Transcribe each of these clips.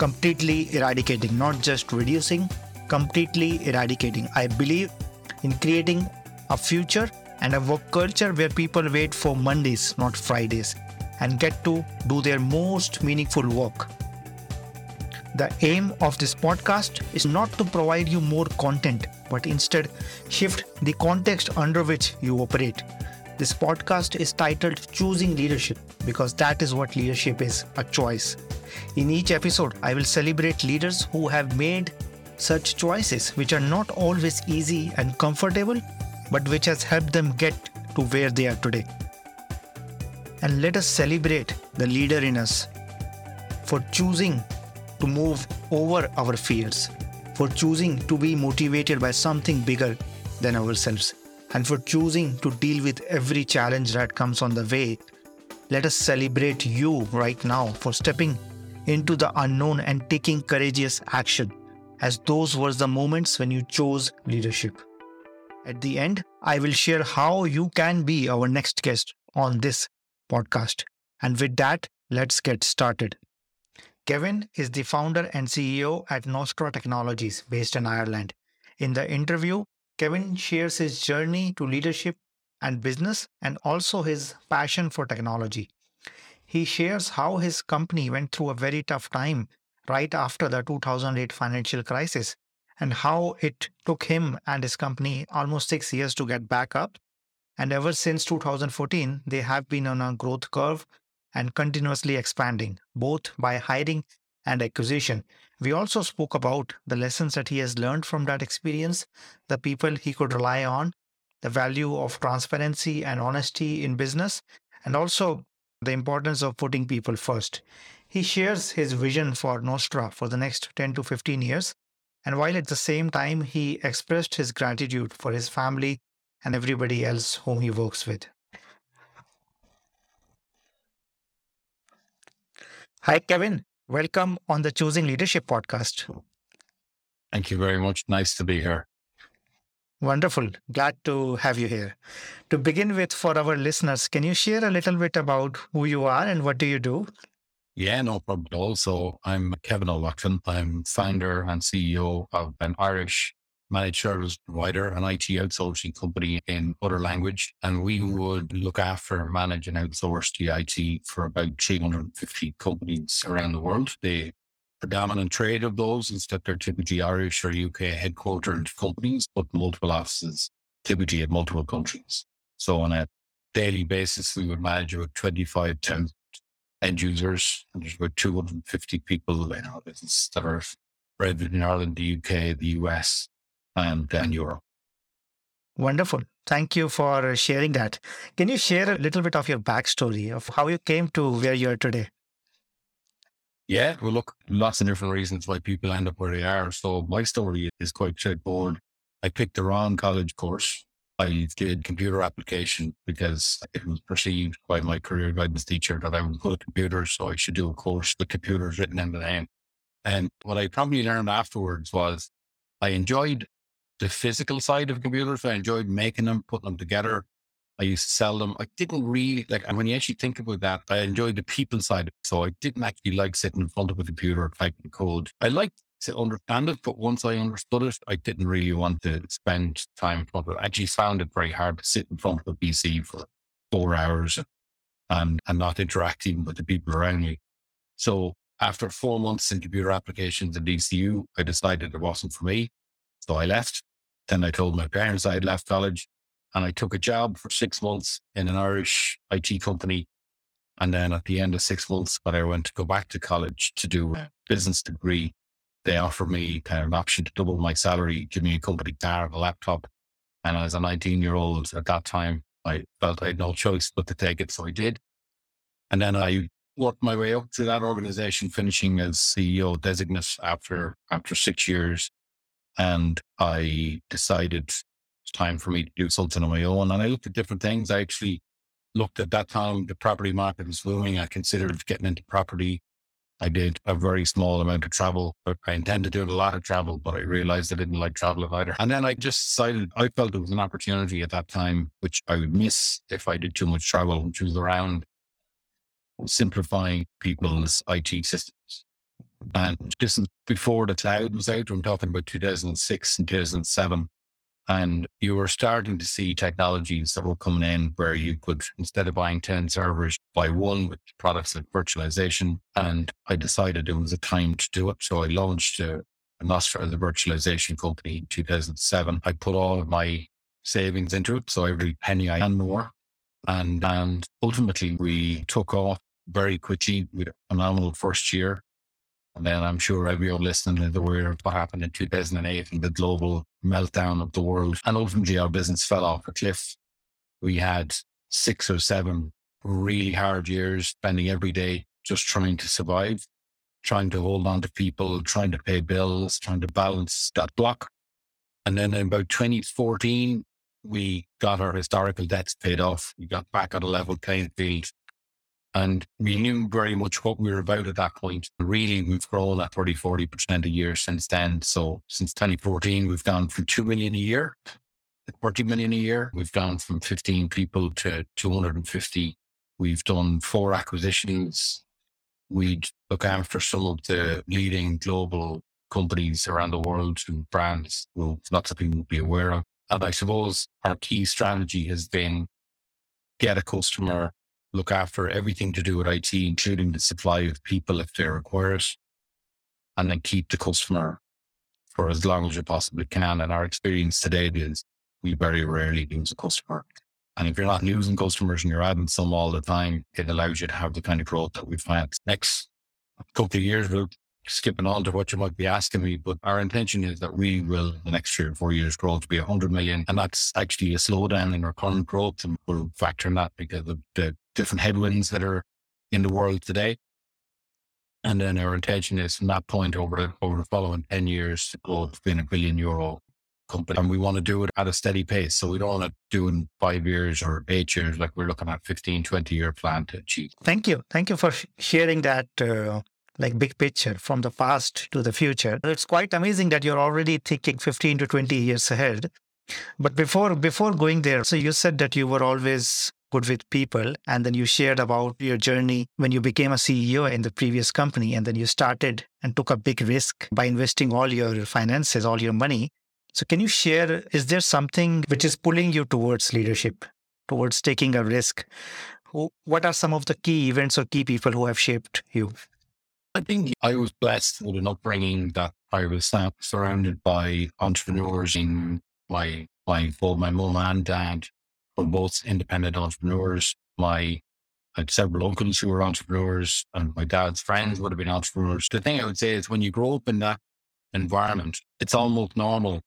completely eradicating, not just reducing, completely eradicating. I believe in creating a future and a work culture where people wait for Mondays, not Fridays, and get to do their most meaningful work. The aim of this podcast is not to provide you more content, but instead shift the context under which you operate. This podcast is titled Choosing Leadership because that is what leadership is a choice. In each episode, I will celebrate leaders who have made such choices, which are not always easy and comfortable, but which has helped them get to where they are today. And let us celebrate the leader in us for choosing to move over our fears, for choosing to be motivated by something bigger than ourselves, and for choosing to deal with every challenge that comes on the way. Let us celebrate you right now for stepping into the unknown and taking courageous action, as those were the moments when you chose leadership. At the end, I will share how you can be our next guest on this podcast. And with that, let's get started. Kevin is the founder and CEO at Nostra Technologies based in Ireland. In the interview, Kevin shares his journey to leadership and business and also his passion for technology. He shares how his company went through a very tough time right after the 2008 financial crisis and how it took him and his company almost six years to get back up. And ever since 2014, they have been on a growth curve and continuously expanding, both by hiring and acquisition. We also spoke about the lessons that he has learned from that experience, the people he could rely on, the value of transparency and honesty in business, and also the importance of putting people first. He shares his vision for Nostra for the next 10 to 15 years. And while at the same time, he expressed his gratitude for his family and everybody else whom he works with. Hi, Kevin. Welcome on the Choosing Leadership podcast. Thank you very much. Nice to be here. Wonderful. Glad to have you here. To begin with, for our listeners, can you share a little bit about who you are and what do you do? Yeah, no problem at all. So I'm Kevin O'Loughlin. I'm founder and CEO of an Irish managed service provider, an IT outsourcing company in other language. And we mm-hmm. would look after, manage and outsource the IT for about 350 companies around the world. The predominant trade of those is that they're typically Irish or UK headquartered companies, but multiple offices, typically in multiple countries. So on a daily basis, we would manage about 25,000 end users, and there's about 250 people in our business that are spread in Ireland, the UK, the US, and, and Europe. Wonderful. Thank you for sharing that. Can you share a little bit of your backstory of how you came to where you are today? Yeah, well, look, lots of different reasons why people end up where they are. So my story is quite straightforward. I picked the wrong college course. I did computer application because it was perceived by my career guidance teacher that I was good at computers, so I should do a course with computers written in the name. And what I probably learned afterwards was I enjoyed the physical side of computers. I enjoyed making them, putting them together. I used to sell them. I didn't really like, and when you actually think about that, I enjoyed the people side. So I didn't actually like sitting in front of a computer typing code. I liked to understand it, but once I understood it, I didn't really want to spend time in front of it. I actually found it very hard to sit in front of a PC for four hours and, and not interacting with the people around me. So after four months in computer applications at DCU, I decided it wasn't for me. So I left. Then I told my parents I had left college and I took a job for six months in an Irish IT company. And then at the end of six months, when I went to go back to college to do a business degree, they offered me an option to double my salary, give me a company car a laptop. And as a 19 year old at that time, I felt I had no choice but to take it. So I did. And then I worked my way up to that organization, finishing as CEO designate after after six years. And I decided it's time for me to do something on my own. And I looked at different things. I actually looked at that time, the property market was booming. I considered getting into property. I did a very small amount of travel, but I intended doing a lot of travel, but I realized I didn't like traveling either. And then I just decided I felt it was an opportunity at that time, which I would miss if I did too much travel, which was around simplifying people's IT systems. And this is before the cloud was out. I'm talking about 2006 and 2007. And you were starting to see technologies that were coming in where you could, instead of buying 10 servers, buy one with products like virtualization. And I decided it was a time to do it. So I launched a, a Nostra, the virtualization company in 2007. I put all of my savings into it. So every penny I had more. And, and ultimately we took off very quickly with a phenomenal first year. And then I'm sure everyone listening is aware of what happened in 2008 and the global meltdown of the world. And ultimately, our business fell off a cliff. We had six or seven really hard years, spending every day just trying to survive, trying to hold on to people, trying to pay bills, trying to balance that block. And then in about 2014, we got our historical debts paid off. We got back on a level playing field. And we knew very much what we were about at that point. Really, we've grown at 30, 40% a year since then. So since 2014, we've gone from 2 million a year to 40 million a year. We've gone from 15 people to 250. We've done four acquisitions. We look after some of the leading global companies around the world and brands will lots of people will be aware of. And I suppose our key strategy has been get a customer look after everything to do with IT, including the supply of people if they require it, and then keep the customer for as long as you possibly can. And our experience today is we very rarely lose a customer. And if you're not losing customers and you're adding some all the time, it allows you to have the kind of growth that we've had. Next couple of years, we'll skipping on to what you might be asking me, but our intention is that we will, the next three or four years, grow to be 100 million. And that's actually a slowdown in our current growth. And we're factoring that because of the different headwinds that are in the world today. And then our intention is from that point over over the following 10 years to grow to being a billion euro company. And we want to do it at a steady pace. So we don't want to do in five years or eight years, like we're looking at 15, 20 year plan to achieve. Thank you. Thank you for sharing that uh, like big picture from the past to the future. It's quite amazing that you're already thinking 15 to 20 years ahead. But before before going there, so you said that you were always good with people and then you shared about your journey when you became a CEO in the previous company and then you started and took a big risk by investing all your finances, all your money. So can you share is there something which is pulling you towards leadership, towards taking a risk? What are some of the key events or key people who have shaped you? I think I was blessed with an upbringing that I was surrounded by entrepreneurs in my my my mom and dad both independent entrepreneurs. My had several uncles who were entrepreneurs, and my dad's friends would have been entrepreneurs. The thing I would say is when you grow up in that environment, it's almost normal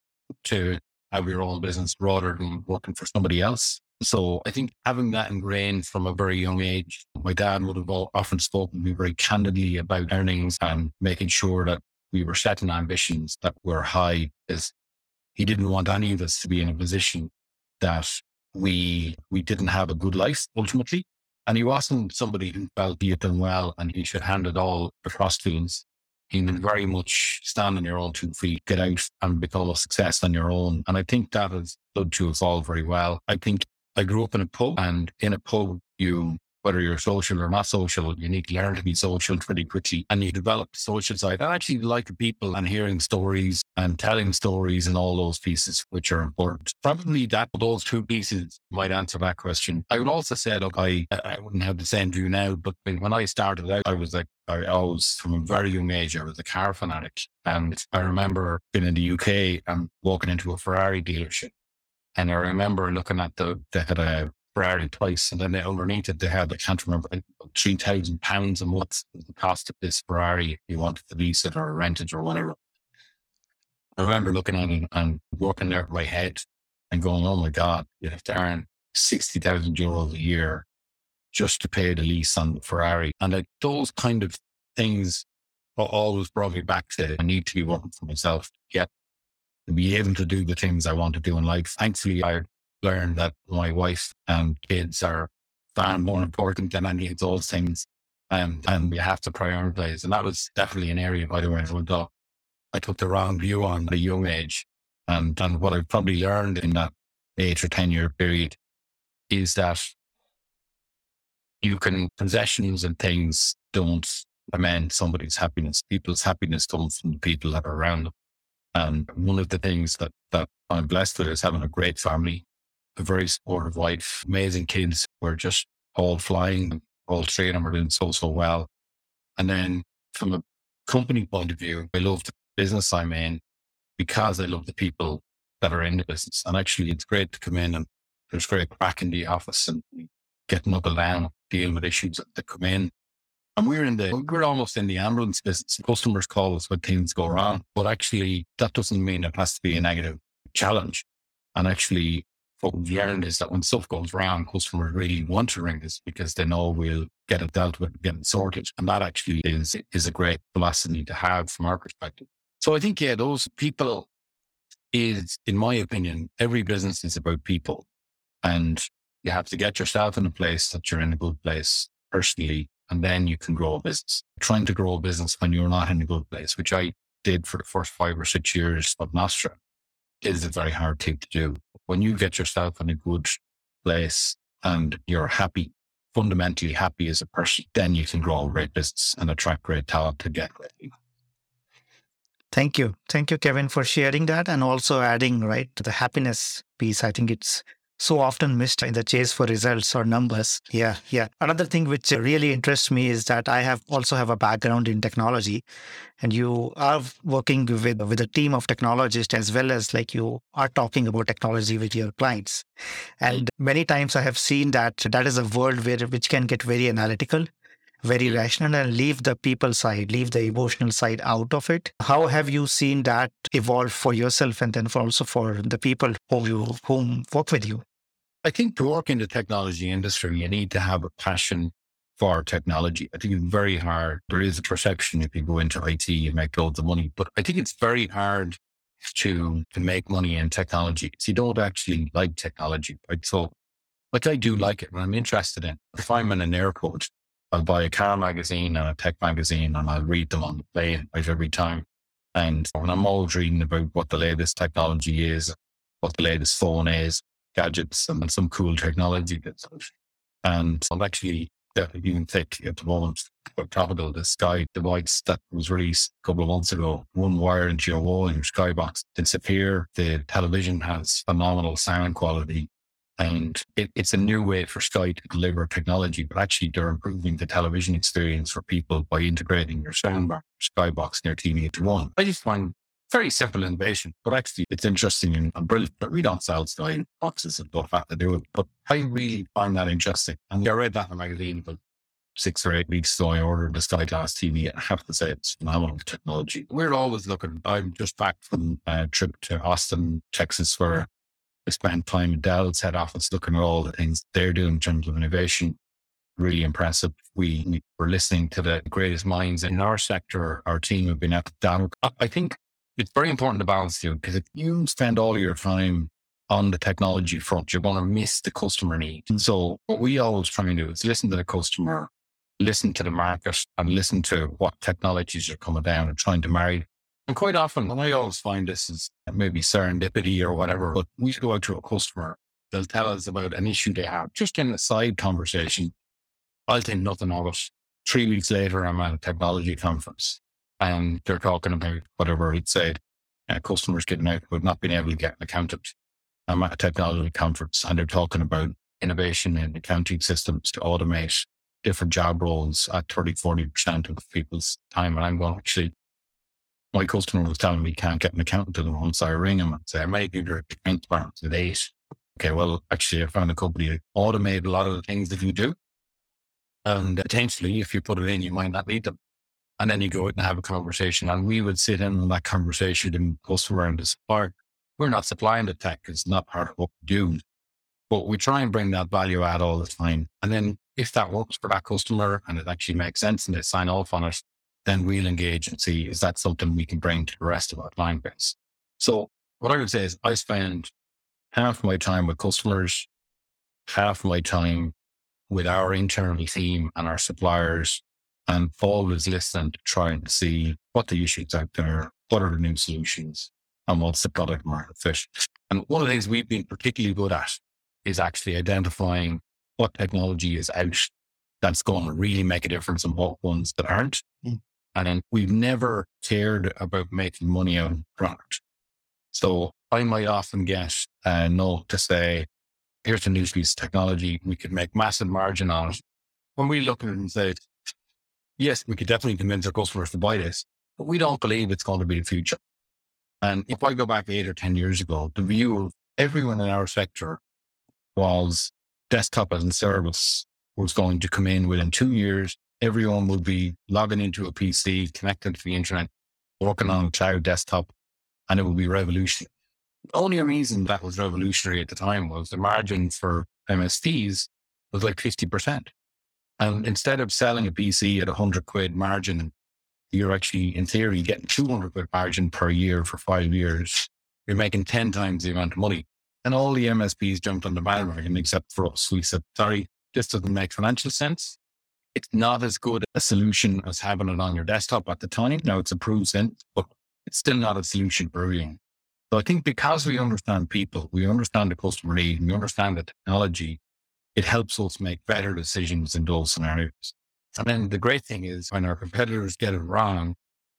to have your own business rather than working for somebody else. So I think having that ingrained from a very young age, my dad would have often spoken to me very candidly about earnings and making sure that we were setting ambitions that were high because he didn't want any of us to be in a position that we we didn't have a good life ultimately. And he wasn't somebody who felt he had done well and he should hand it all across to us. He was very much stand on your own two feet, get out and become a success on your own. And I think that has led to us all very well. I think I grew up in a pub and in a pub, you, whether you're social or not social, you need to learn to be social pretty quickly and you develop the social side. I actually like people and hearing stories and telling stories and all those pieces, which are important. Probably that those two pieces might answer that question. I would also say, look, I, I wouldn't have the same view now, but when I started out, I was like, I always, from a very young age, I was a car fanatic. And I remember being in the UK and walking into a Ferrari dealership and I remember looking at the, they had a Ferrari twice and then they it, they had, I can't remember, 3,000 pounds a month the cost of this Ferrari if you wanted to lease it or rent it or whatever. I remember looking at it and working in my head and going, oh my God, you have to earn 60,000 euros a year just to pay the lease on the Ferrari. And like those kind of things always brought me back to I need to be working for myself yet to be able to do the things I want to do in life. Thankfully, I learned that my wife and kids are far more important than any of those things. Um, and we have to prioritize. And that was definitely an area, by the way, I, I took the wrong view on at a young age. And, and what I've probably learned in that eight or 10 year period is that you can, possessions and things don't amend somebody's happiness. People's happiness comes from the people that are around them. And one of the things that, that I'm blessed with is having a great family, a very supportive wife, amazing kids. We're just all flying. All three of them are doing so, so well. And then from a company point of view, I love the business I'm in because I love the people that are in the business. And actually, it's great to come in and there's great crack in the office and getting up and down, dealing with issues that come in. And we're in the, we're almost in the ambulance business. Customers call us when things go wrong, but actually that doesn't mean it has to be a negative challenge. And actually what we've learned is that when stuff goes wrong, customers really want to ring us because they know we'll get it dealt with, get it sorted. And that actually is, is a great philosophy to have from our perspective. So I think, yeah, those people is, in my opinion, every business is about people. And you have to get yourself in a place that you're in a good place personally and then you can grow a business. Trying to grow a business when you're not in a good place, which I did for the first five or six years of Nostra, is a very hard thing to do. When you get yourself in a good place and you're happy, fundamentally happy as a person, then you can grow great business and attract great talent to get great people. Thank you. Thank you, Kevin, for sharing that and also adding, right, to the happiness piece. I think it's so often missed in the chase for results or numbers. Yeah, yeah. Another thing which really interests me is that I have also have a background in technology, and you are working with with a team of technologists as well as like you are talking about technology with your clients. And mm. many times I have seen that that is a world where which can get very analytical very rational and leave the people side, leave the emotional side out of it. How have you seen that evolve for yourself and then for also for the people whom you whom work with you? I think to work in the technology industry, you need to have a passion for technology. I think it's very hard. There is a perception if you go into IT, you make loads of money, but I think it's very hard to, to make money in technology. So you don't actually like technology, right? So, like I do like it and I'm interested in. If I'm in an airport, I'll buy a car magazine and a tech magazine and I'll read them on the plane every time. And when I'm always reading about what the latest technology is, what the latest phone is, gadgets and some cool technology that's. And I'm actually even take at the moment topical the Sky device that was released a couple of months ago. One wire into your wall in your Skybox disappear. The television has phenomenal sound quality. And it, it's a new way for Sky to deliver technology, but actually they're improving the television experience for people by integrating your soundbar, Skybox, and your TV into one. I just find very simple innovation, but actually it's interesting and, brilliant. But we don't sell Sky boxes and stuff have to do it. But I really find that interesting. And I read that in a magazine but six or eight weeks ago. I ordered the Sky Glass TV I have to say it's phenomenal technology. We're always looking. I'm just back from a trip to Austin, Texas, I spent time in Dell's head office looking at all the things they're doing in terms of innovation. Really impressive. We, we were listening to the greatest minds in our sector. Our team have been at the I think it's very important to balance you because if you spend all your time on the technology front, you're going to miss the customer need. And so what we always try and do is listen to the customer, listen to the market and listen to what technologies are coming down and trying to marry and quite often, I always find this is maybe serendipity or whatever, but we go out to a customer, they'll tell us about an issue they have, just in a side conversation. I'll think nothing of it. Three weeks later, I'm at a technology conference and they're talking about whatever it said, uh, customers getting out but not being able to get an accountant. I'm at a technology conference and they're talking about innovation in accounting systems to automate different job roles at 30, 40% of people's time. And I'm going, actually, my customer was telling me can't get an accountant to the one. So I ring him and say, I might give your at eight. Okay, well, actually, I found a company that automate a lot of the things that you do. And potentially, if you put it in, you might not need them. And then you go out and have a conversation. And we would sit in on that conversation and customer and the supplier. We're not supplying the tech. It's not part of what we do. But we try and bring that value add all the time. And then if that works for that customer and it actually makes sense and they sign off on it, then we'll engage and see is that something we can bring to the rest of our client base. So what I would say is I spend half my time with customers, half my time with our internal team and our suppliers and always listen to try and see what the issues out there, what are the new solutions and what's the product market fit. And one of the things we've been particularly good at is actually identifying what technology is out that's going to really make a difference and what ones that aren't. Mm. And then we've never cared about making money on product. So I might often get a note to say, here's a new piece of technology. We could make massive margin on it. When we look at it and say, yes, we could definitely convince our customers to buy this, but we don't believe it's going to be the future. And if I go back eight or 10 years ago, the view of everyone in our sector was desktop as a service was going to come in within two years. Everyone would be logging into a PC, connected to the internet, working on a cloud desktop, and it would be revolutionary. The only reason that was revolutionary at the time was the margin for MSPs was like 50%. And instead of selling a PC at a hundred quid margin, you're actually, in theory, getting 200 quid margin per year for five years. You're making 10 times the amount of money. And all the MSPs jumped on the bandwagon except for us. We said, sorry, this doesn't make financial sense. It's not as good a solution as having it on your desktop at the time. Now it's approved sense, but it's still not a solution everyone. So I think because we understand people, we understand the customer need, we understand the technology, it helps us make better decisions in those scenarios. And then the great thing is when our competitors get it wrong,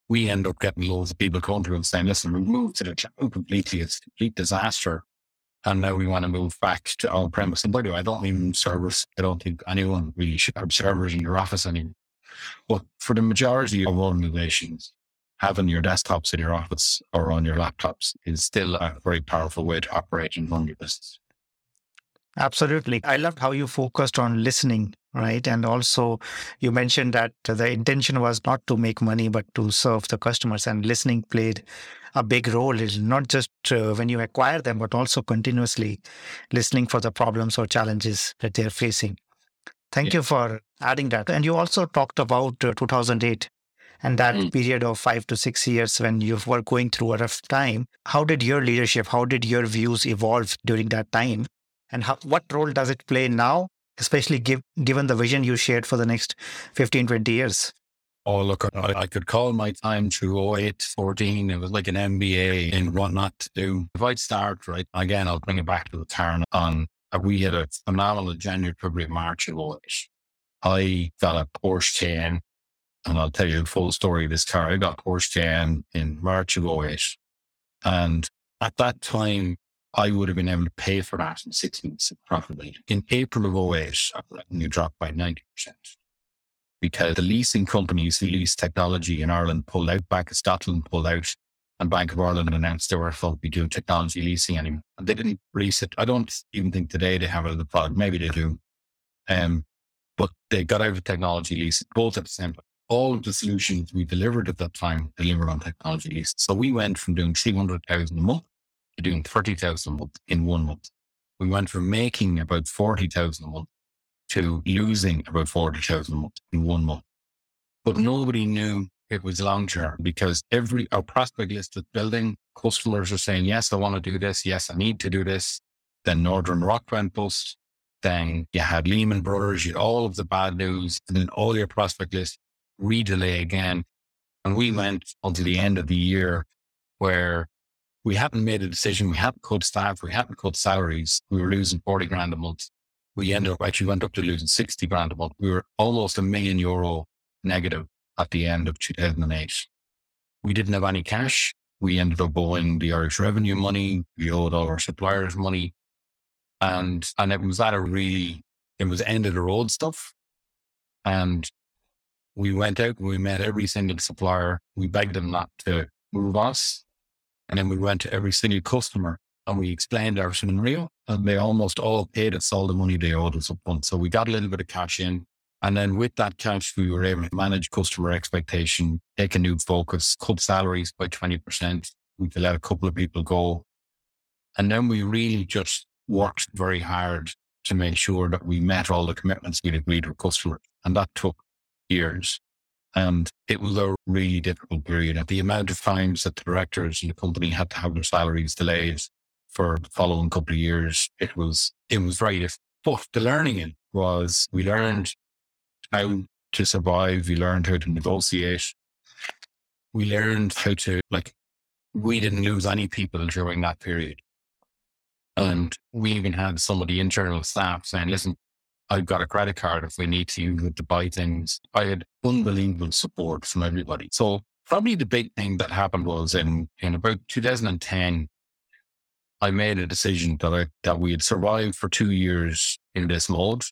we end up getting loads of people coming to us saying, listen, we moved to the cloud completely. It's a complete disaster. And now we want to move back to on premise. And by the way, I don't mean servers. I don't think anyone really should have servers in your office anymore. But for the majority of organizations, having your desktops in your office or on your laptops is still a very powerful way to operate and run your business. Absolutely. I loved how you focused on listening, right? And also, you mentioned that the intention was not to make money, but to serve the customers, and listening played a big role. Is not just uh, when you acquire them, but also continuously listening for the problems or challenges that they're facing. Thank yeah. you for adding that. And you also talked about uh, 2008 and that mm. period of five to six years when you were going through a rough time. How did your leadership, how did your views evolve during that time? And how, what role does it play now, especially give, given the vision you shared for the next 15, 20 years? Oh, look, I, I, could call my time through 08, 14. It was like an MBA in what not to do. If I'd start, right, again, I'll bring it back to the turn on. Uh, we had a phenomenal January, February, March of 08. I got a Porsche Cayenne, and I'll tell you the full story of this car. I got Porsche Cayenne in March of 08. And at that time, I would have been able to pay for that in six months properly. In April of 08, our revenue dropped by 90% because the leasing companies who lease technology in Ireland pulled out, Bank of Scotland pulled out, and Bank of Ireland announced they were to be doing technology leasing anymore. And they didn't release it. I don't even think today they have it the product. Maybe they do. Um, but they got out of technology leasing both at the same time. All of the solutions we delivered at that time delivered on technology lease. So we went from doing 300,000 a month to doing 30,000 a month in one month. We went from making about 40,000 a month to losing about 40,000 a month in one month. But nobody knew it was long term because every, our prospect list was building. Customers are saying, yes, I want to do this. Yes, I need to do this. Then Northern Rock went bust. Then you had Lehman Brothers, you had all of the bad news, and then all your prospect list redelay again. And we went until the end of the year where we hadn't made a decision. We hadn't cut staff. We hadn't cut salaries. We were losing 40 grand a month. We ended up actually went up to losing 60 grand a month. We were almost a million euro negative at the end of 2008. We didn't have any cash. We ended up owing the Irish revenue money. We owed all our suppliers money. And, and it was at a really, it was end of the road stuff. And we went out, we met every single supplier. We begged them not to move us. And then we went to every single customer and we explained our scenario and they almost all paid us all the money they owed us up front. So we got a little bit of cash in. And then with that cash, we were able to manage customer expectation, take a new focus, cut salaries by 20%. We let a couple of people go. And then we really just worked very hard to make sure that we met all the commitments we'd agreed with customers. And that took years. And it was a really difficult period. The amount of times that the directors in the company had to have their salaries delayed for the following couple of years, it was, it was very difficult. But the learning in was we learned how to survive. We learned how to negotiate. We learned how to, like, we didn't lose any people during that period. And we even had some of the internal staff saying, listen, I've got a credit card if we need to use it to buy things. I had unbelievable support from everybody. So probably the big thing that happened was in, in about 2010, I made a decision that I, that we had survived for two years in this mode,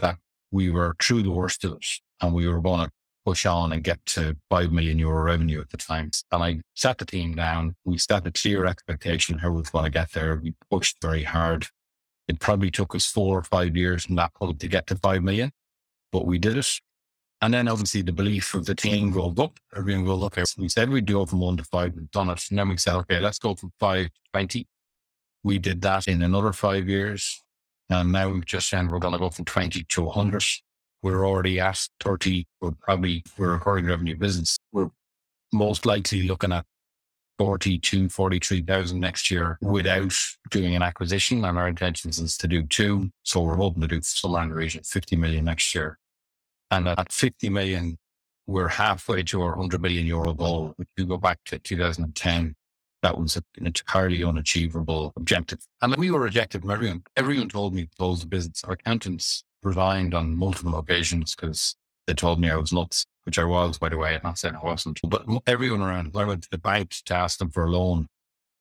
that we were through the worst of it and we were going to push on and get to 5 million euro revenue at the time. And I sat the team down. We set a clear expectation how we were going to get there. We pushed very hard. It probably took us four or five years from that point to get to 5 million, but we did it. And then obviously the belief of the team rolled up. Everyone rolled up. We said we'd go from one to five. We've done it. And then we said, okay, let's go from five to 20. We did that in another five years. And now we've just said we're going to go from 20 to 100 we're already at 30, we're probably, we're a recurring revenue business. We're most likely looking at 42, 43,000 next year without doing an acquisition. And our intention is to do two. So we're hoping to do somewhere in the region 50 million next year. And at 50 million, we're halfway to our 100 million euro goal. If you go back to 2010, that was an entirely unachievable objective. And we were rejected from everyone. Everyone told me to close the business. Our accountants resigned on multiple occasions because they told me I was nuts, which I was, by the way. Not saying I wasn't, but everyone around, I went to the bank to ask them for a loan.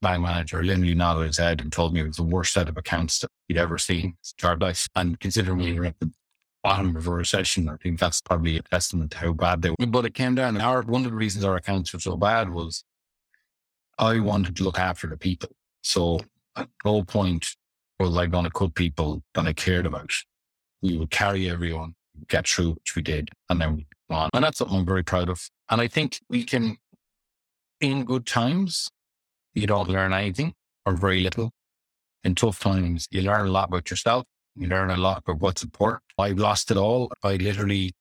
Bank manager literally nodded his head and told me it was the worst set of accounts that he'd ever seen. Paradise. And considering we were at the bottom of a recession, I think that's probably a testament to how bad they were. But it came down. Our, one of the reasons our accounts were so bad was I wanted to look after the people. So at no point was I going to cut people that I cared about we would carry everyone, get through, which we did, and then we on. And that's something I'm very proud of. And I think we can, in good times, you don't learn anything or very little. In tough times, you learn a lot about yourself. You learn a lot about what's important. I've lost it all. I literally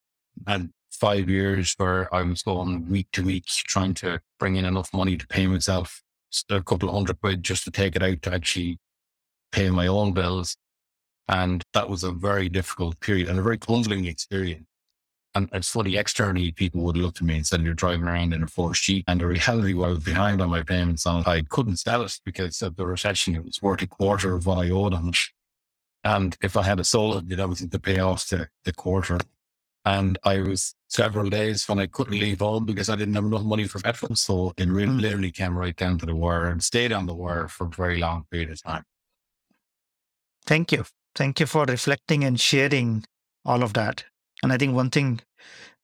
had five years where I was going week to week trying to bring in enough money to pay myself a couple of hundred quid just to take it out to actually pay my own bills. And that was a very difficult period and a very humbling experience. And it's funny, externally, people would look to me and say, You're driving around in a Porsche Jeep. And the reality was, I was behind on my payments and I couldn't sell it because of the recession. It was worth a quarter of what I owed on it. And if I had a sold it, I was to pay off the, the quarter. And I was several days when I couldn't leave home because I didn't have enough money for petrol. So it really, hmm. literally came right down to the wire and stayed on the wire for a very long period of time. Thank you. Thank you for reflecting and sharing all of that. And I think one thing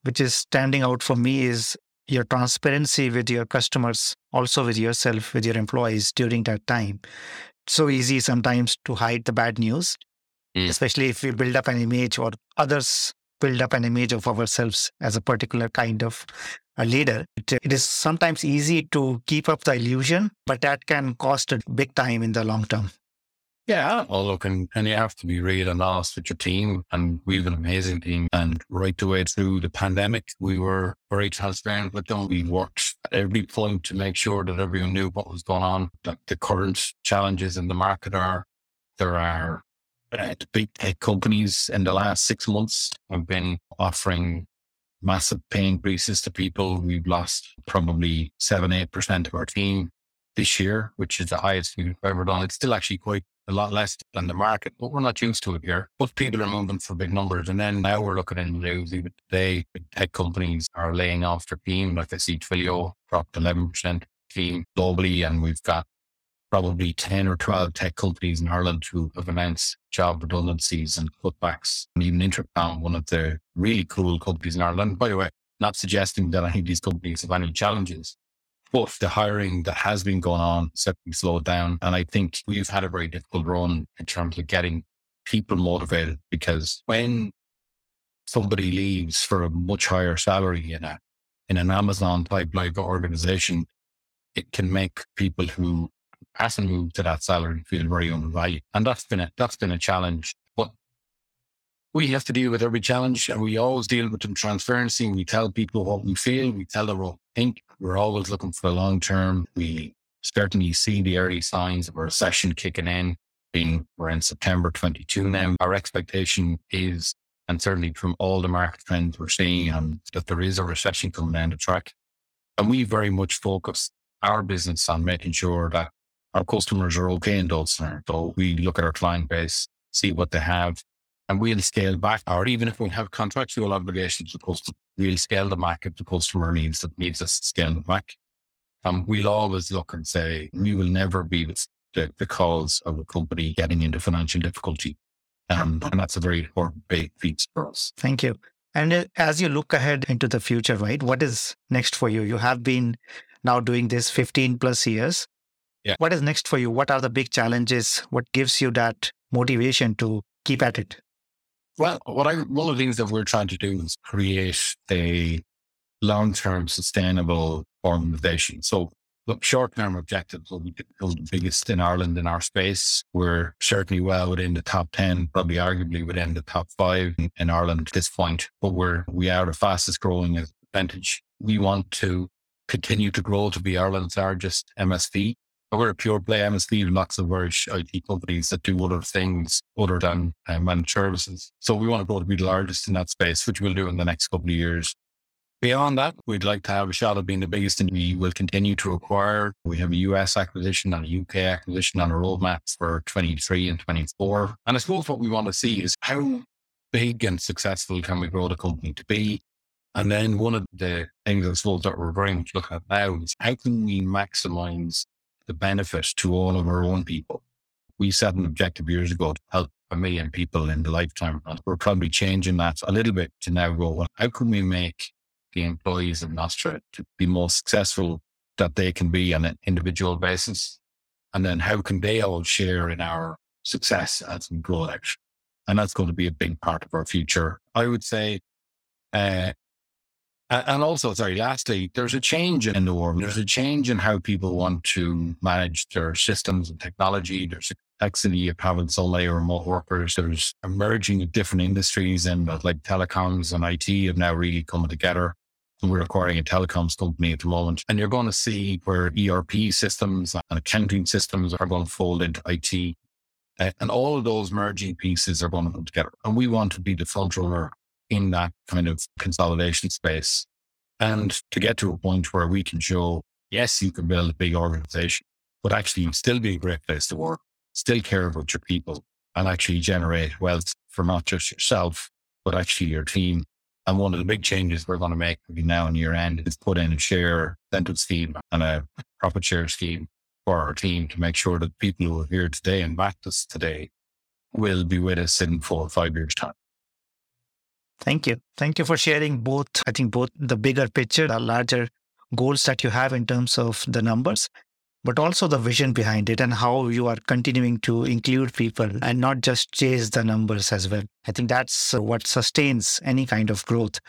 which is standing out for me is your transparency with your customers, also with yourself, with your employees during that time. so easy sometimes to hide the bad news, mm. especially if we build up an image or others build up an image of ourselves as a particular kind of a leader. it is sometimes easy to keep up the illusion, but that can cost a big time in the long term. Yeah. Well, look, and, and you have to be real and honest with your team. And we have an amazing team. And right the way through the pandemic, we were very transparent with them. We worked at every point to make sure that everyone knew what was going on, that the current challenges in the market are. There are uh, big tech companies in the last six months have been offering massive pay increases to people. We've lost probably seven, 8% of our team this year, which is the highest we've ever done. It's still actually quite a lot less than the market, but we're not used to it here. But people are moving for big numbers. And then now we're looking in the news, even today, tech companies are laying off their team. Like I see Twilio dropped 11% team globally, and we've got probably 10 or 12 tech companies in Ireland who have announced job redundancies and cutbacks. And even Intercom, one of the really cool companies in Ireland. By the way, not suggesting that any of these companies have any challenges, but the hiring that has been going on certainly slowed down. And I think we've had a very difficult run in terms of getting people motivated because when somebody leaves for a much higher salary in a in an Amazon type like organization, it can make people who hasn't moved to that salary feel very undervalued. And that's been a, that's been a challenge. But we have to deal with every challenge and we always deal with them transparency. We tell people what we feel. We tell them what we think. We're always looking for the long term. We certainly see the early signs of a recession kicking in. Being we're in September 22 now. Our expectation is, and certainly from all the market trends we're seeing, um, that there is a recession coming down the track. And we very much focus our business on making sure that our customers are okay in those scenarios. So we look at our client base, see what they have, and we'll scale back. Or even if we have contractual obligations to customers, we'll scale them back if the customer needs that needs us to scale them back. Um, we'll always look and say we will never be the, the cause of a company getting into financial difficulty. Um, and that's a very important big feat for us. Thank you. And uh, as you look ahead into the future, right, what is next for you? You have been now doing this 15 plus years. Yeah. What is next for you? What are the big challenges? What gives you that motivation to keep at it? Well, what I one of the things that we're trying to do is create a long-term sustainable organization. So look, short-term objectives will be the biggest in Ireland in our space. We're certainly well within the top 10, probably arguably within the top five in, in Ireland at this point, but we're, we are the fastest growing percentage. We want to continue to grow to be Ireland's largest MSP. We're a pure play MSP lots of Irish IT companies that do other things other than uh, managed services. So we want to grow to be the largest in that space, which we'll do in the next couple of years. Beyond that, we'd like to have a shot at being the biggest and we will continue to acquire. We have a US acquisition and a UK acquisition on our roadmaps for 23 and 24. And I suppose what we want to see is how big and successful can we grow the company to be? And then one of the things I suppose that we're very much looking at now is how can we maximize the benefit to all of our own people? We set an objective years ago to help a million people in the lifetime. We're probably changing that a little bit to now go, well, how can we make the employees of Nostra to be more successful that they can be on an individual basis? And then how can they all share in our success as we grow out? And that's going to be a big part of our future. I would say, uh, and also, sorry, lastly, there's a change in the world. There's a change in how people want to manage their systems and technology. There's a complexity of having so many remote workers. There's emerging of different industries and like telecoms and IT have now really come together. We're acquiring a telecoms company at the moment. And you're going to see where ERP systems and accounting systems are going to fold into IT. Uh, and all of those merging pieces are going to come together. And we want to be the front runner in that kind of consolidation space. And to get to a point where we can show, yes, you can build a big organization, but actually still be a great place to work, still care about your people and actually generate wealth for not just yourself, but actually your team and one of the big changes we're going to make between now and year end is put in a share incentive scheme and a profit share scheme for our team to make sure that people who are here today and backed us today will be with us in four or five years' time. Thank you. Thank you for sharing both, I think, both the bigger picture, the larger goals that you have in terms of the numbers, but also the vision behind it and how you are continuing to include people and not just chase the numbers as well. I think that's what sustains any kind of growth.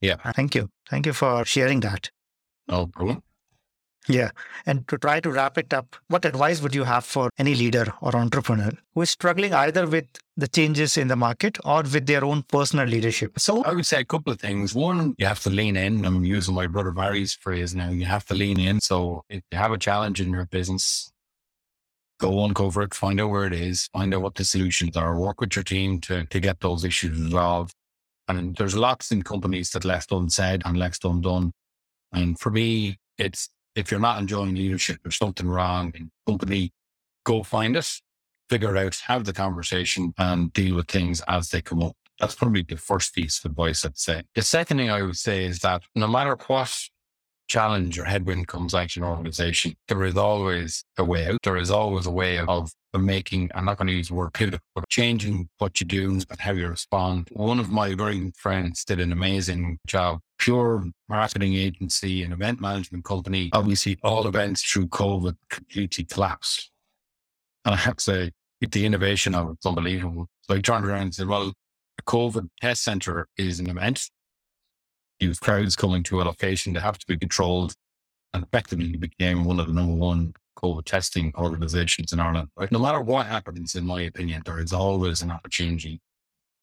Yeah. Thank you. Thank you for sharing that. No problem. Yeah. And to try to wrap it up, what advice would you have for any leader or entrepreneur who is struggling either with the changes in the market or with their own personal leadership? So I would say a couple of things. One, you have to lean in. I'm using my brother Barry's phrase now. You have to lean in. So if you have a challenge in your business, go uncover it, find out where it is, find out what the solutions are, work with your team to, to get those issues resolved. And there's lots in companies that left unsaid and left undone. And for me, it's if you're not enjoying leadership, there's something wrong in company, go find it, figure out, have the conversation and deal with things as they come up. That's probably the first piece of advice I'd say. The second thing I would say is that no matter what challenge or headwind comes at your organization, there is always a way out. There is always a way of making, I'm not going to use the word pivot, but changing what you do and how you respond. One of my very good friends did an amazing job. Pure marketing agency and event management company. Obviously, all events through COVID completely collapsed. And I have to say, the innovation of it's unbelievable. So I turned around and said, well, a COVID test center is an event. You have crowds coming to a location that have to be controlled. and effectively became one of the number one COVID testing organizations in Ireland. Right? No matter what happens, in my opinion, there is always an opportunity.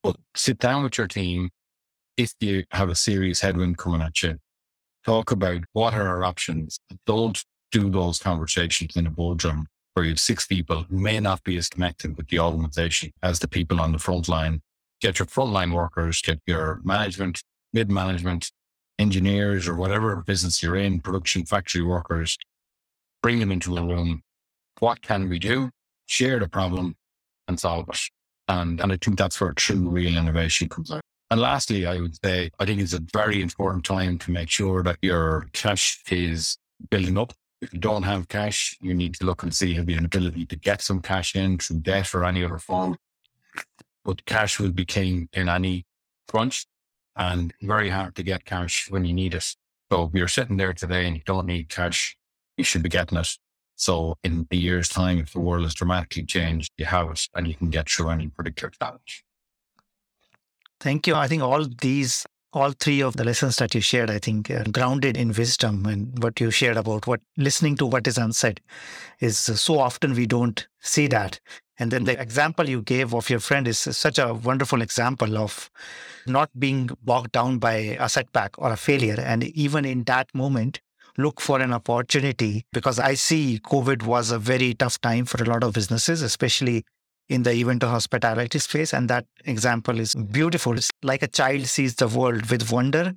But sit down with your team if you have a serious headwind coming at you. Talk about what are our options. Don't do those conversations in a boardroom where you have six people who may not be as connected with the organization as the people on the front line. Get your frontline workers, get your management, mid management, engineers, or whatever business you're in, production factory workers, bring them into a room. What can we do? Share the problem and solve it. And, and I think that's where true real innovation comes out. And lastly, I would say, I think it's a very important time to make sure that your cash is building up if you don't have cash, you need to look and see have you an ability to get some cash in through debt or any other form. But cash will be king in any crunch and very hard to get cash when you need it. So if you're sitting there today and you don't need cash, you should be getting it. So in a year's time, if the world has dramatically changed, you have it and you can get through any particular challenge. Thank you. I think all these all three of the lessons that you shared, I think, are grounded in wisdom and what you shared about what listening to what is unsaid is uh, so often we don't see that. And then the mm-hmm. example you gave of your friend is uh, such a wonderful example of not being bogged down by a setback or a failure. And even in that moment, look for an opportunity because I see COVID was a very tough time for a lot of businesses, especially in the event of hospitality space. And that example is beautiful. It's like a child sees the world with wonder.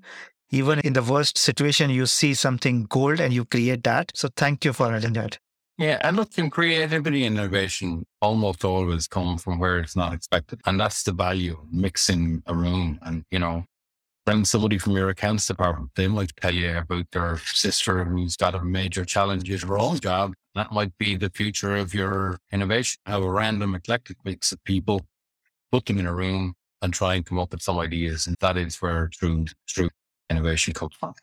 Even in the worst situation, you see something gold and you create that. So thank you for adding that. Yeah, and look, in creativity and innovation almost always come from where it's not expected. And that's the value of mixing a room and, you know, bring somebody from your accounts department. They might tell you about their sister who's got a major challenge at her own job. That might be the future of your innovation. Have a random eclectic mix of people, put them in a room and try and come up with some ideas. And that is where true, true innovation comes from.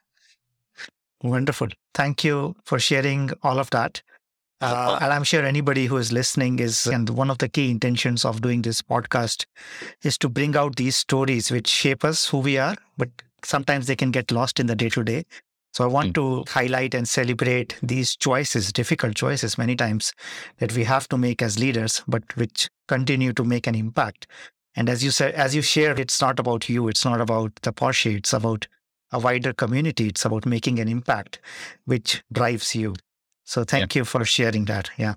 Wonderful. Thank you for sharing all of that. Uh, and I'm sure anybody who is listening is, and one of the key intentions of doing this podcast is to bring out these stories which shape us who we are, but sometimes they can get lost in the day to day. So I want mm. to highlight and celebrate these choices, difficult choices many times that we have to make as leaders, but which continue to make an impact. And as you said, as you shared, it's not about you. It's not about the Porsche. It's about a wider community. It's about making an impact, which drives you. So thank yeah. you for sharing that. Yeah.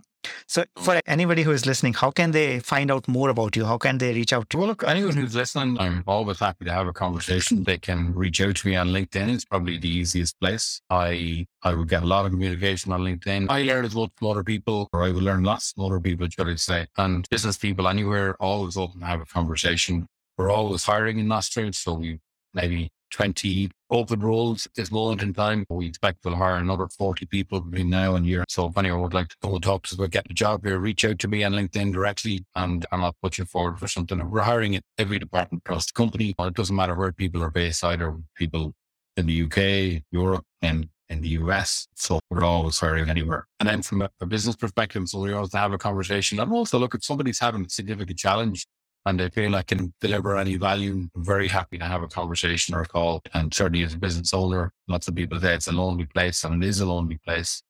So for anybody who is listening, how can they find out more about you? How can they reach out to you? Well, look, anyone who's listening, I'm always happy to have a conversation. They can reach out to me on LinkedIn. It's probably the easiest place. I I would get a lot of communication on LinkedIn. I learn as much from other people, or I will learn lots from other people, should I say. And business people anywhere, always open to have a conversation. We're always hiring in Nostra, so we maybe 20 open roles at this moment in time. We expect we'll hire another 40 people between now and year. So if anyone would like to go and talk to us about getting a job here, reach out to me on LinkedIn directly and, and I'll put you forward for something. We're hiring at every department across the company. It doesn't matter where people are based, either people in the UK, Europe, and in the US. So we're always hiring anywhere. And then from a, a business perspective, so we always have a conversation and also look at somebody's having a significant challenge and they feel I can deliver any value, I'm very happy to have a conversation or a call. And certainly as a business owner, lots of people say it's a lonely place and it is a lonely place.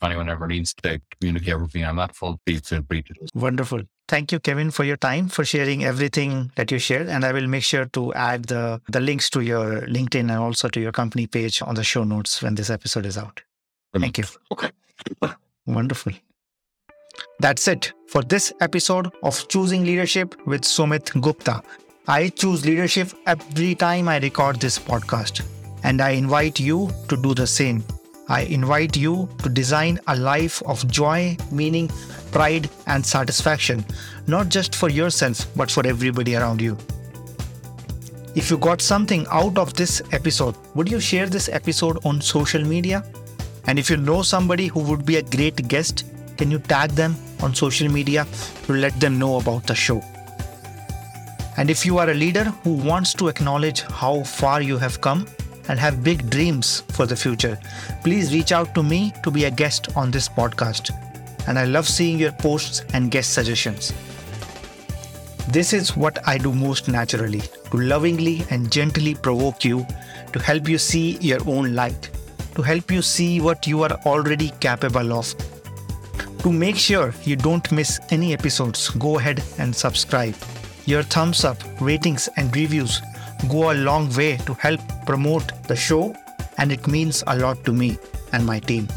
If anyone ever needs to communicate with me on that front, please feel free to. Wonderful. Thank you, Kevin, for your time, for sharing everything that you shared. And I will make sure to add the, the links to your LinkedIn and also to your company page on the show notes when this episode is out. Thank you. Okay. Wonderful. That's it for this episode of Choosing Leadership with Sumit Gupta. I choose leadership every time I record this podcast, and I invite you to do the same. I invite you to design a life of joy, meaning, pride, and satisfaction, not just for yourself, but for everybody around you. If you got something out of this episode, would you share this episode on social media? And if you know somebody who would be a great guest, can you tag them on social media to let them know about the show? And if you are a leader who wants to acknowledge how far you have come and have big dreams for the future, please reach out to me to be a guest on this podcast. And I love seeing your posts and guest suggestions. This is what I do most naturally to lovingly and gently provoke you to help you see your own light to help you see what you are already capable of. To make sure you don't miss any episodes, go ahead and subscribe. Your thumbs up, ratings, and reviews go a long way to help promote the show, and it means a lot to me and my team.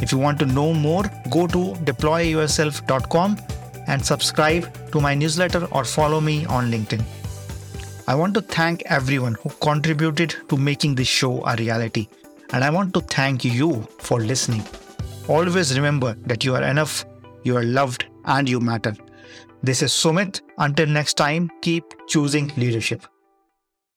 If you want to know more, go to deployyourself.com and subscribe to my newsletter or follow me on LinkedIn. I want to thank everyone who contributed to making this show a reality, and I want to thank you for listening. Always remember that you are enough, you are loved, and you matter. This is Sumit. Until next time, keep choosing leadership.